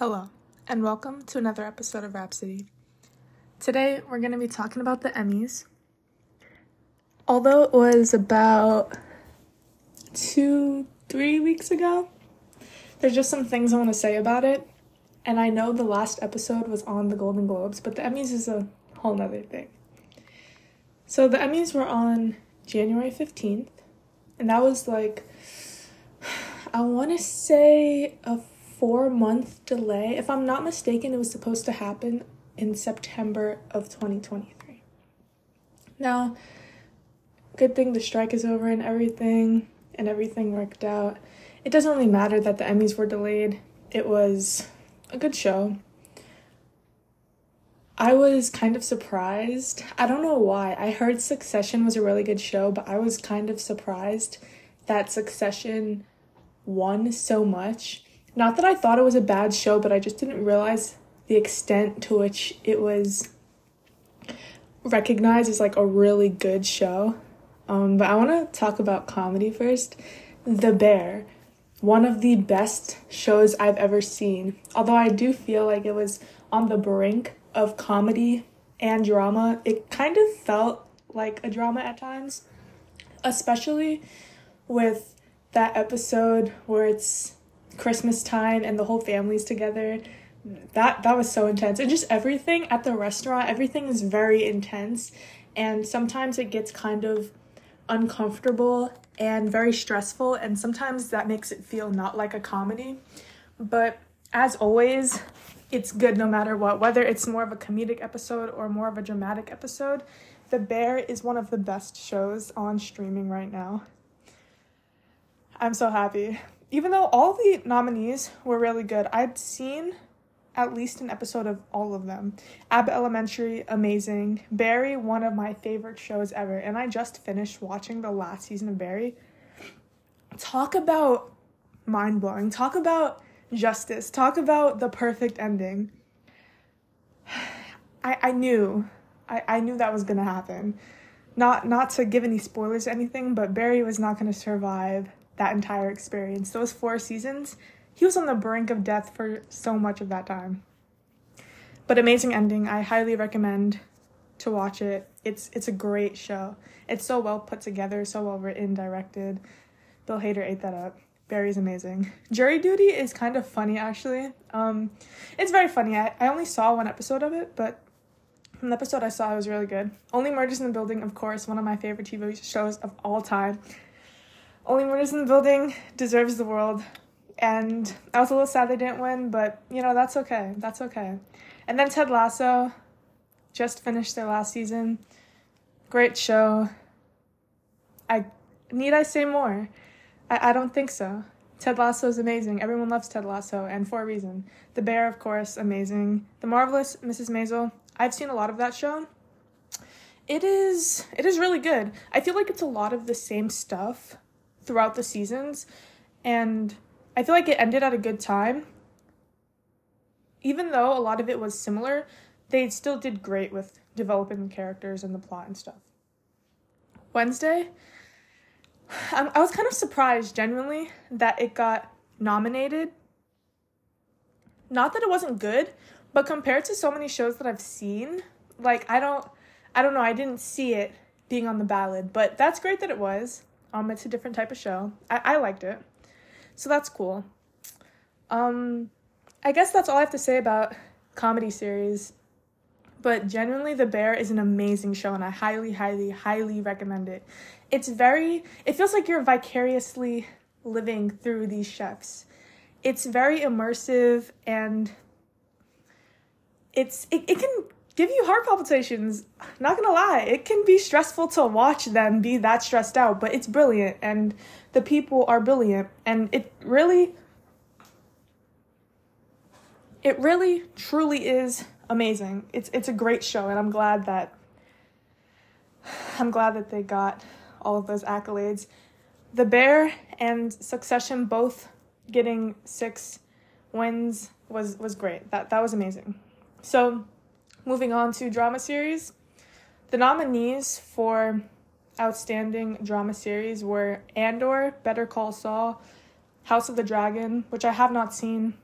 Hello, and welcome to another episode of Rhapsody. Today, we're going to be talking about the Emmys. Although it was about two, three weeks ago, there's just some things I want to say about it. And I know the last episode was on the Golden Globes, but the Emmys is a whole nother thing. So the Emmys were on January 15th, and that was like, I want to say a four month delay. If I'm not mistaken, it was supposed to happen in September of 2023. Now, good thing the strike is over and everything, and everything worked out. It doesn't really matter that the Emmys were delayed. It was a good show. I was kind of surprised. I don't know why. I heard Succession was a really good show, but I was kind of surprised that Succession won so much not that I thought it was a bad show, but I just didn't realize the extent to which it was recognized as like a really good show. Um, but I want to talk about comedy first. The Bear, one of the best shows I've ever seen. Although I do feel like it was on the brink of comedy and drama, it kind of felt like a drama at times, especially with that episode where it's Christmas time and the whole family's together. That that was so intense. And just everything at the restaurant, everything is very intense and sometimes it gets kind of uncomfortable and very stressful and sometimes that makes it feel not like a comedy. But as always, it's good no matter what, whether it's more of a comedic episode or more of a dramatic episode. The Bear is one of the best shows on streaming right now. I'm so happy even though all the nominees were really good, I'd seen at least an episode of all of them. Abbott Elementary, amazing. Barry, one of my favorite shows ever. And I just finished watching the last season of Barry. Talk about mind blowing. Talk about justice. Talk about the perfect ending. I, I knew. I, I knew that was gonna happen. Not not to give any spoilers or anything, but Barry was not gonna survive that entire experience. Those four seasons, he was on the brink of death for so much of that time. But amazing ending. I highly recommend to watch it. It's it's a great show. It's so well put together, so well written, directed. Bill Hader ate that up. Barry's amazing. Jury Duty is kind of funny actually. Um, it's very funny. I, I only saw one episode of it, but from the episode I saw, it was really good. Only Murders in the Building, of course, one of my favorite TV shows of all time. Only Murders in the Building deserves the world. And I was a little sad they didn't win, but you know, that's okay. That's okay. And then Ted Lasso just finished their last season. Great show. I need I say more? I, I don't think so. Ted Lasso is amazing. Everyone loves Ted Lasso, and for a reason. The Bear, of course, amazing. The Marvelous Mrs. Maisel. I've seen a lot of that show. It is it is really good. I feel like it's a lot of the same stuff, throughout the seasons and I feel like it ended at a good time. Even though a lot of it was similar, they still did great with developing the characters and the plot and stuff. Wednesday, I was kind of surprised genuinely that it got nominated. Not that it wasn't good, but compared to so many shows that I've seen, like I don't I don't know, I didn't see it being on the ballot, but that's great that it was. Um, it's a different type of show. I, I liked it. So that's cool. Um, I guess that's all I have to say about comedy series. But genuinely, The Bear is an amazing show, and I highly, highly, highly recommend it. It's very, it feels like you're vicariously living through these chefs. It's very immersive, and it's, it, it can give you heart palpitations. Not gonna lie, it can be stressful to watch them be that stressed out, but it's brilliant and the people are brilliant and it really it really truly is amazing. It's it's a great show and I'm glad that I'm glad that they got all of those accolades. The Bear and Succession both getting 6 wins was was great. That that was amazing. So Moving on to drama series. The nominees for outstanding drama series were Andor, Better Call Saul, House of the Dragon, which I have not seen,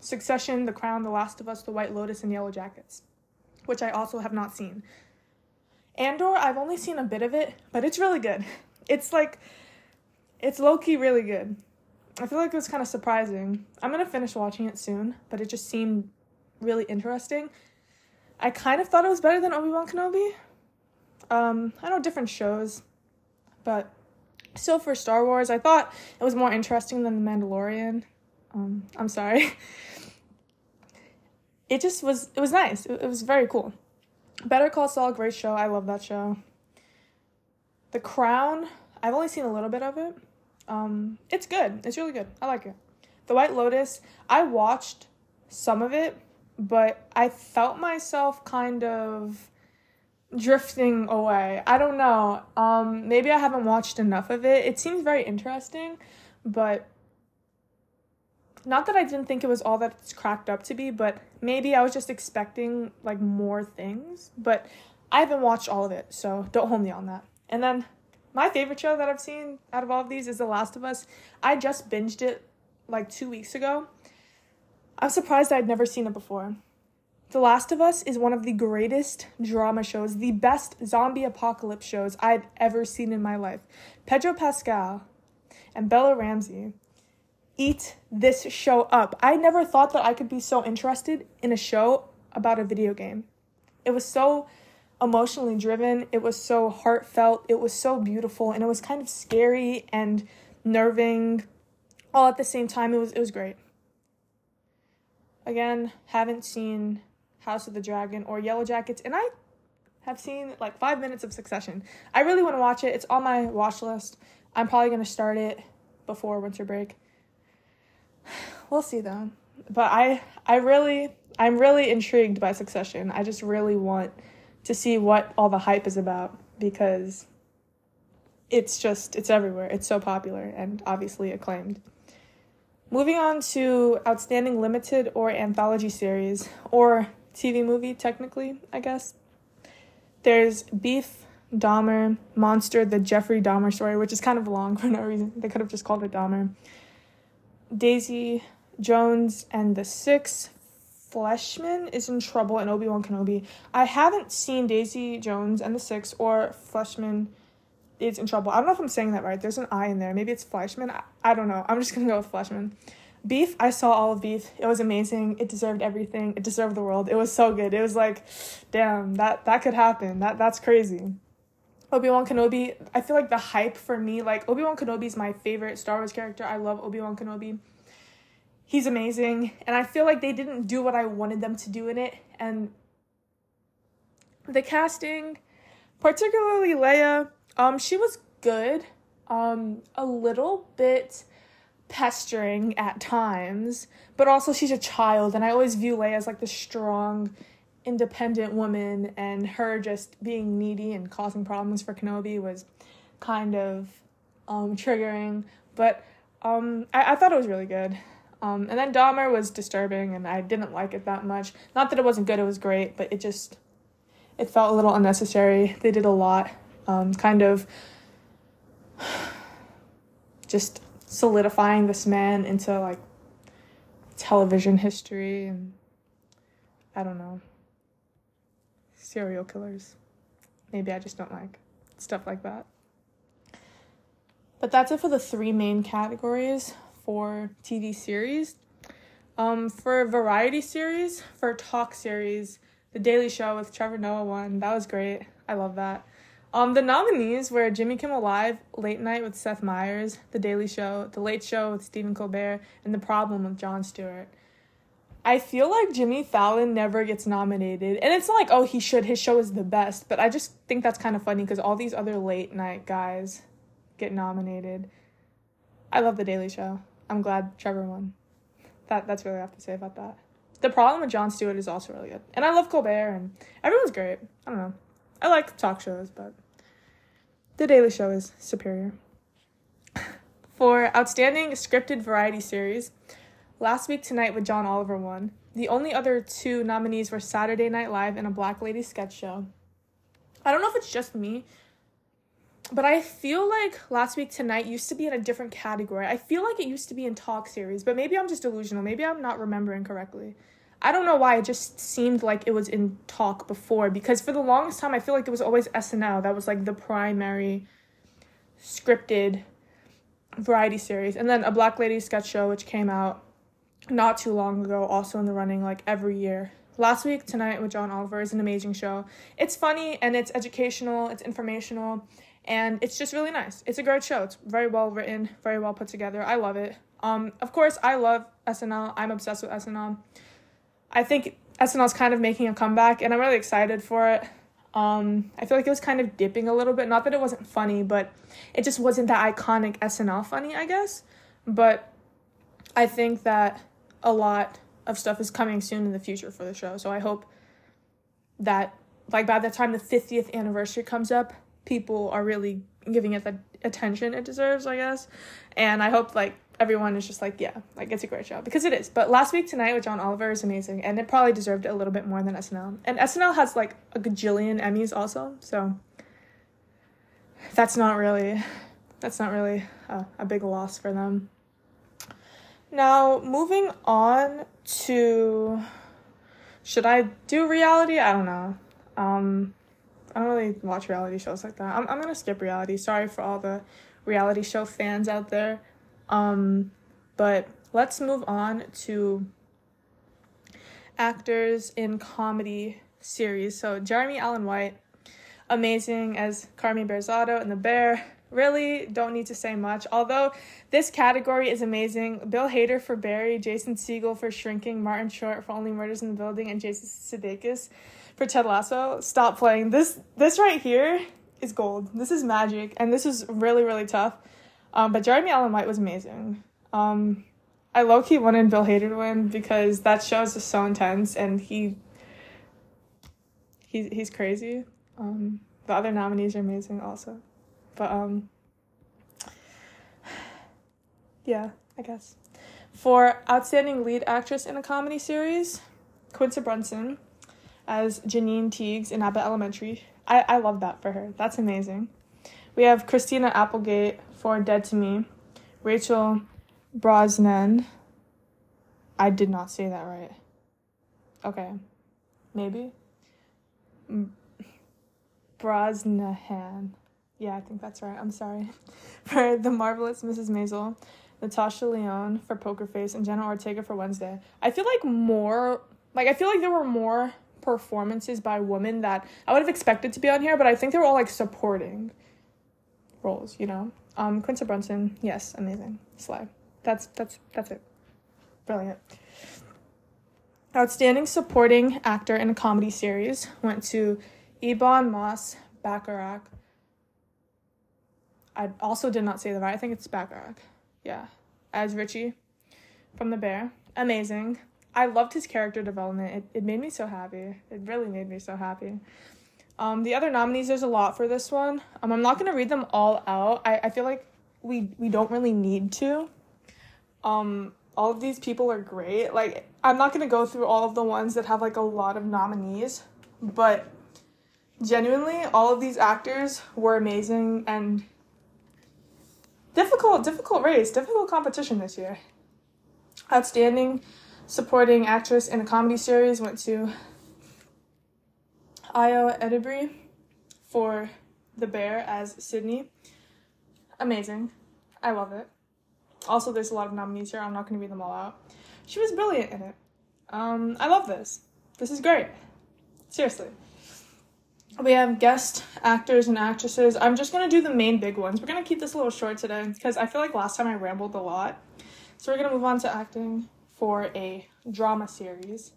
Succession, The Crown, The Last of Us, The White Lotus, and Yellow Jackets, which I also have not seen. Andor, I've only seen a bit of it, but it's really good. It's like, it's low key really good. I feel like it was kind of surprising. I'm gonna finish watching it soon, but it just seemed really interesting. I kind of thought it was better than Obi Wan Kenobi. Um, I know different shows, but still for Star Wars, I thought it was more interesting than The Mandalorian. Um, I'm sorry. It just was. It was nice. It, it was very cool. Better Call Saul, great show. I love that show. The Crown. I've only seen a little bit of it. Um, it's good. It's really good. I like it. The White Lotus. I watched some of it, but I felt myself kind of drifting away. I don't know. Um, maybe I haven't watched enough of it. It seems very interesting, but not that I didn't think it was all that it's cracked up to be, but maybe I was just expecting like more things. But I haven't watched all of it, so don't hold me on that. And then my favorite show that I've seen out of all of these is The Last of Us. I just binged it like two weeks ago. I'm surprised I'd never seen it before. The Last of Us is one of the greatest drama shows, the best zombie apocalypse shows I've ever seen in my life. Pedro Pascal and Bella Ramsey eat this show up. I never thought that I could be so interested in a show about a video game. It was so emotionally driven, it was so heartfelt, it was so beautiful, and it was kind of scary and nerving all at the same time. It was it was great. Again, haven't seen House of the Dragon or Yellow Jackets, and I have seen like five minutes of Succession. I really want to watch it. It's on my watch list. I'm probably gonna start it before winter break. We'll see though. But I I really I'm really intrigued by Succession. I just really want to see what all the hype is about because it's just it's everywhere. It's so popular and obviously acclaimed. Moving on to outstanding limited or anthology series or TV movie, technically, I guess. There's Beef, Dahmer, Monster, the Jeffrey Dahmer story, which is kind of long for no reason. They could have just called it Dahmer. Daisy Jones and the Six. Fleshman is in trouble in Obi Wan Kenobi. I haven't seen Daisy Jones and the Six or Fleischman is in trouble. I don't know if I'm saying that right. There's an I in there. Maybe it's Fleischman. I, I don't know. I'm just gonna go with Fleischman. Beef, I saw all of Beef. It was amazing. It deserved everything. It deserved the world. It was so good. It was like, damn, that that could happen. That that's crazy. Obi-Wan Kenobi, I feel like the hype for me, like Obi-Wan Kenobi is my favorite Star Wars character. I love Obi-Wan Kenobi. He's amazing, and I feel like they didn't do what I wanted them to do in it and the casting, particularly Leia, um she was good. Um a little bit pestering at times, but also she's a child, and I always view Leia as like the strong, independent woman, and her just being needy and causing problems for Kenobi was kind of um, triggering. But um, I-, I thought it was really good. Um, and then Dahmer was disturbing, and I didn't like it that much. Not that it wasn't good; it was great, but it just it felt a little unnecessary. They did a lot, um, kind of just solidifying this man into like television history and I don't know. Serial killers. Maybe I just don't like stuff like that. But that's it for the three main categories for TV series. Um, for variety series, for talk series, The Daily Show with Trevor Noah won. That was great. I love that. Um, the nominees were Jimmy Kimmel Live, Late Night with Seth Meyers, The Daily Show, The Late Show with Stephen Colbert, and The Problem with Jon Stewart. I feel like Jimmy Fallon never gets nominated. And it's not like, oh, he should, his show is the best, but I just think that's kind of funny because all these other late night guys get nominated. I love The Daily Show. I'm glad Trevor won. That that's really all I have to say about that. The problem with Jon Stewart is also really good. And I love Colbert and everyone's great. I don't know. I like talk shows, but The Daily Show is superior. For Outstanding Scripted Variety Series, Last Week Tonight with John Oliver won. The only other two nominees were Saturday Night Live and a Black Lady sketch show. I don't know if it's just me. but I feel like Last Week Tonight used to be in a different category. I feel like it used to be in talk series, but maybe I'm just delusional. Maybe I'm not remembering correctly. I don't know why it just seemed like it was in talk before because for the longest time I feel like it was always SNL that was like the primary scripted variety series. And then a Black Lady sketch show which came out not too long ago also in the running like every year. Last week tonight with John Oliver is an amazing show. It's funny and it's educational, it's informational, and it's just really nice. It's a great show. It's very well written, very well put together. I love it. Um of course I love SNL. I'm obsessed with SNL. I think SNL's kind of making a comeback, and I'm really excited for it. Um, I feel like it was kind of dipping a little bit. Not that it wasn't funny, but it just wasn't that iconic SNL funny, I guess. But I think that a lot of stuff is coming soon in the future for the show. So I hope that, like, by the time the 50th anniversary comes up, people are really giving it the attention it deserves, I guess. And I hope, like, everyone is just like, yeah, like it's a great show because it is. But last week tonight with John Oliver is amazing, and it probably deserved a little bit more than SNL. And SNL has like a gajillion Emmys also, so that's not really that's not really a, a big loss for them. Now moving on to should I do reality? I don't know. Um, I don't really watch reality shows like that. I'm I'm gonna skip reality. Sorry for all the reality show fans out there. Um, but let's move on to actors in comedy series. So Jeremy Allen White, amazing as Carmy Berzatto in The Bear. Really don't need to say much. Although this category is amazing. Bill Hader for Barry, Jason Segel for Shrinking, Martin Short for Only Murders in the Building, and Jason Sudeikis for Ted Lasso. Stop playing. This this right here is gold. This is magic, and this is really really tough. Um, but Jeremy Allen White was amazing. Um, I low key wanted Bill Hader to win because that show is just so intense and he he he's crazy. Um, the other nominees are amazing also, but um, yeah, I guess for outstanding lead actress in a comedy series, Quinta Brunson as Janine Teagues in Abbott Elementary. I I love that for her. That's amazing. We have Christina Applegate for Dead to Me, Rachel Brosnahan. I did not say that right. Okay, maybe. Brosnahan. Yeah, I think that's right. I'm sorry. For The Marvelous Mrs. Maisel, Natasha Lyonne for Poker Face, and Jenna Ortega for Wednesday. I feel like more, like, I feel like there were more performances by women that I would have expected to be on here, but I think they were all, like, supporting roles, you know? Um, Quinta Brunson, yes, amazing. Slay. That's that's that's it. Brilliant. Outstanding supporting actor in a comedy series went to Ebon Moss-Bachrach. I also did not say that right. I think it's Bacharach. Yeah. As Richie from The Bear. Amazing. I loved his character development. It, it made me so happy. It really made me so happy. Um, the other nominees, there's a lot for this one. Um, I'm not gonna read them all out. I, I feel like we we don't really need to. Um, all of these people are great. Like I'm not gonna go through all of the ones that have like a lot of nominees, but genuinely, all of these actors were amazing and difficult, difficult race, difficult competition this year. Outstanding supporting actress in a comedy series went to Ayo Edebiri for The Bear as Sydney. Amazing. I love it. Also, there's a lot of nominees here. I'm not going to read them all out. She was brilliant in it. Um, I love this. This is great. Seriously. We have guest actors and actresses. I'm just going to do the main big ones. We're going to keep this a little short today because I feel like last time I rambled a lot. So we're going to move on to acting for a drama series.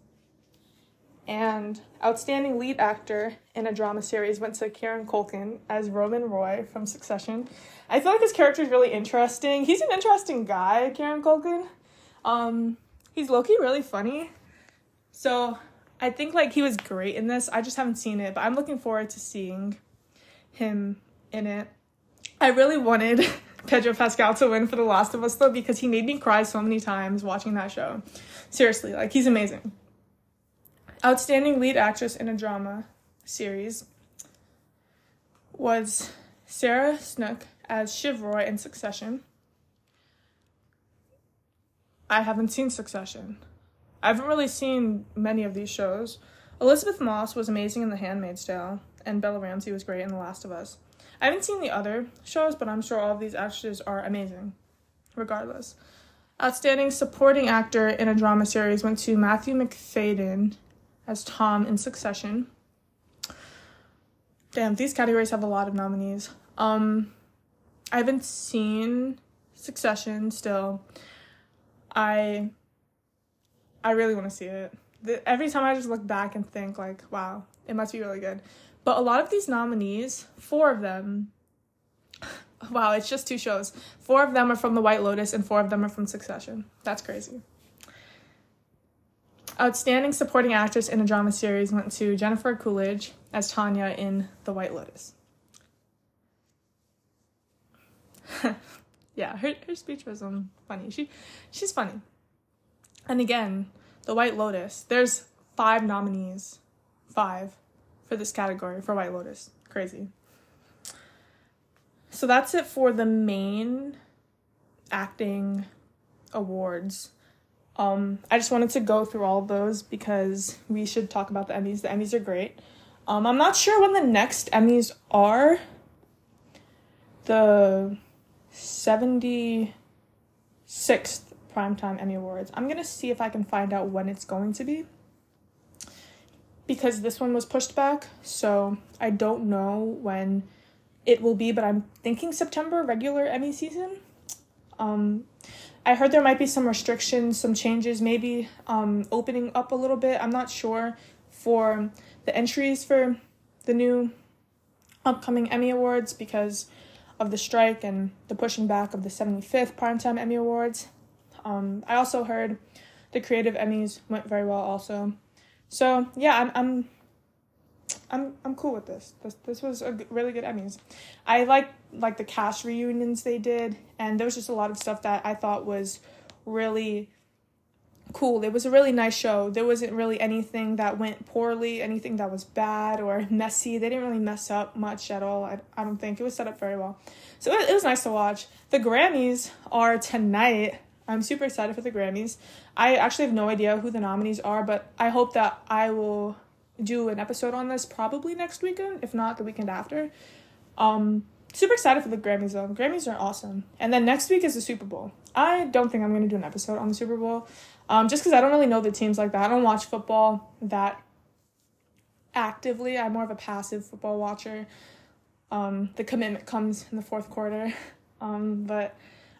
And outstanding lead actor in a drama series went to Kieran Culkin as Roman Roy from Succession. I feel like his character is really interesting. He's an interesting guy, Kieran Culkin. Um, he's low key really funny. So I think like he was great in this. I just haven't seen it, but I'm looking forward to seeing him in it. I really wanted Pedro Pascal to win for The Last of Us though because he made me cry so many times watching that show. Seriously, like he's amazing. Outstanding lead actress in a drama series was Sarah Snook as Shiv Roy in Succession. I haven't seen Succession. I haven't really seen many of these shows. Elisabeth Moss was amazing in The Handmaid's Tale, and Bella Ramsey was great in The Last of Us. I haven't seen the other shows, but I'm sure all of these actors are amazing, regardless. Outstanding supporting actor in a drama series went to Matthew Macfadyen as Tom in Succession. Damn, these categories have a lot of nominees. Um, I haven't seen Succession still. I I really want to see it. The, every time I just look back and think like, wow, it must be really good. But a lot of these nominees, four of them, wow, it's just two shows. Four of them are from The White Lotus and four of them are from Succession. That's crazy. Outstanding supporting actress in a drama series went to Jennifer Coolidge as Tanya in The White Lotus. yeah, her, her speech was um, funny. She she's funny. And again, The White Lotus. There's five nominees. Five for this category for White Lotus. Crazy. So that's it for the main acting awards. Um, I just wanted to go through all those because we should talk about the Emmys. The Emmys are great. Um, I'm not sure when the next Emmys are. The 76th Primetime Emmy Awards. I'm going to see if I can find out when it's going to be. Because this one was pushed back, so I don't know when it will be, but I'm thinking September, regular Emmy season. Um, I heard there might be some restrictions, some changes, maybe um, opening up a little bit. I'm not sure for the entries for the new upcoming Emmy Awards because of the strike and the pushing back of the 75th Primetime Emmy Awards. Um, I also heard the Creative Emmys went very well also. So yeah, I'm I'm I'm I'm cool with this. This this was a really good Emmys. I like like the cast reunions they did, and there was just a lot of stuff that I thought was really cool. It was a really nice show. There wasn't really anything that went poorly, anything that was bad or messy. They didn't really mess up much at all. I, I don't think it was set up very well. So it, it was nice to watch. The Grammys are tonight. I'm super excited for the Grammys. I actually have no idea who the nominees are, but I hope that I will do an episode on this probably next weekend, if not the weekend after. Um, super excited for the Grammys though. The Grammys are awesome. And then next week is the Super Bowl. I don't think I'm gonna do an episode on the Super Bowl, um, just because I don't really know the teams like that. I don't watch football that actively. I'm more of a passive football watcher. Um, the commitment comes in the fourth quarter, um, but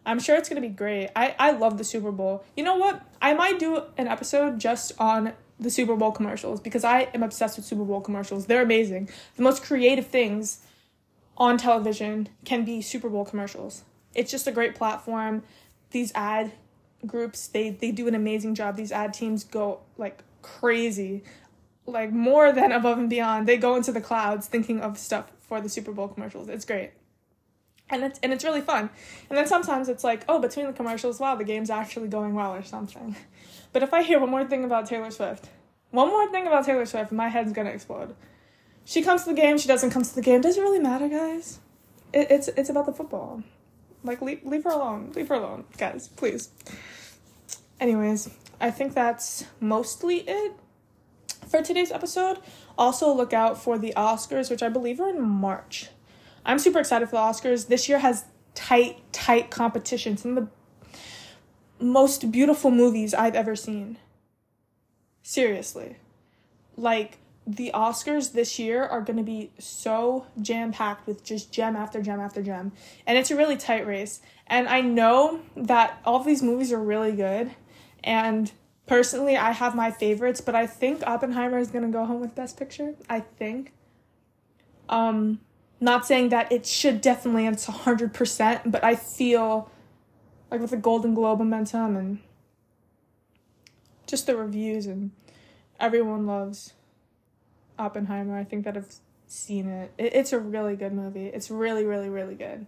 I'm sure it's gonna be great. I I love the Super Bowl. You know what? I might do an episode just on the Super Bowl commercials because I am obsessed with Super Bowl commercials. They're amazing. The most creative things on television can be Super Bowl commercials. It's just a great platform. These ad groups, they they do an amazing job. These ad teams go like crazy. Like more than above and beyond. They go into the clouds thinking of stuff for the Super Bowl commercials. It's great. And it's and it's really fun. And then sometimes it's like, oh, between the commercials, wow, the game's actually going well or something. But if I hear one more thing about Taylor Swift, one more thing about Taylor Swift, my head's gonna explode. She comes to the game, she doesn't come to the game. Does it really matter, guys? It, it's it's about the football. Like leave leave her alone. Leave her alone, guys, please. Anyways, I think that's mostly it for today's episode. Also look out for the Oscars, which I believe are in March. I'm super excited for the Oscars. This year has tight, tight competition. Some of the most beautiful movies I've ever seen. Seriously. Like, the Oscars this year are going to be so jam packed with just gem after gem after gem. And it's a really tight race. And I know that all of these movies are really good. And personally, I have my favorites, but I think Oppenheimer is going to go home with Best Picture. I think. Um, not saying that it should definitely, it's 100%, but I feel like with the Golden Globe momentum and just the reviews and everyone loves Oppenheimer. I think that I've seen it. it. It's a really good movie. It's really, really, really good.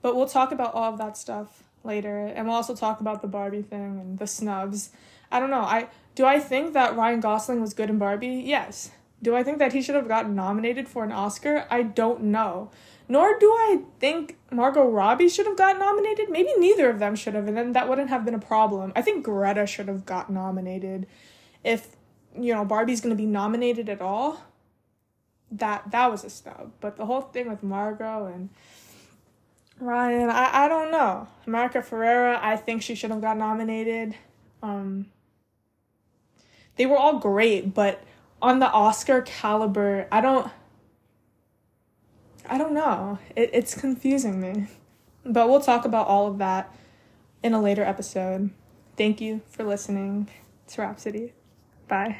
But we'll talk about all of that stuff later, and we'll also talk about the Barbie thing and the snubs. I don't know. I do I think that Ryan Gosling was good in Barbie? Yes. Do I think that he should have gotten nominated for an Oscar? I don't know. Nor do I think Margot Robbie should have got nominated. Maybe neither of them should have, and then that wouldn't have been a problem. I think Greta should have got nominated. If you know Barbie's gonna be nominated at all, that that was a snub. But the whole thing with Margot and Ryan, I, I don't know. America Ferrera, I think she should have got nominated. Um, they were all great, but on the Oscar caliber, I don't I don't know. It, it's confusing me. But we'll talk about all of that in a later episode. Thank you for listening to Rhapsody. Bye.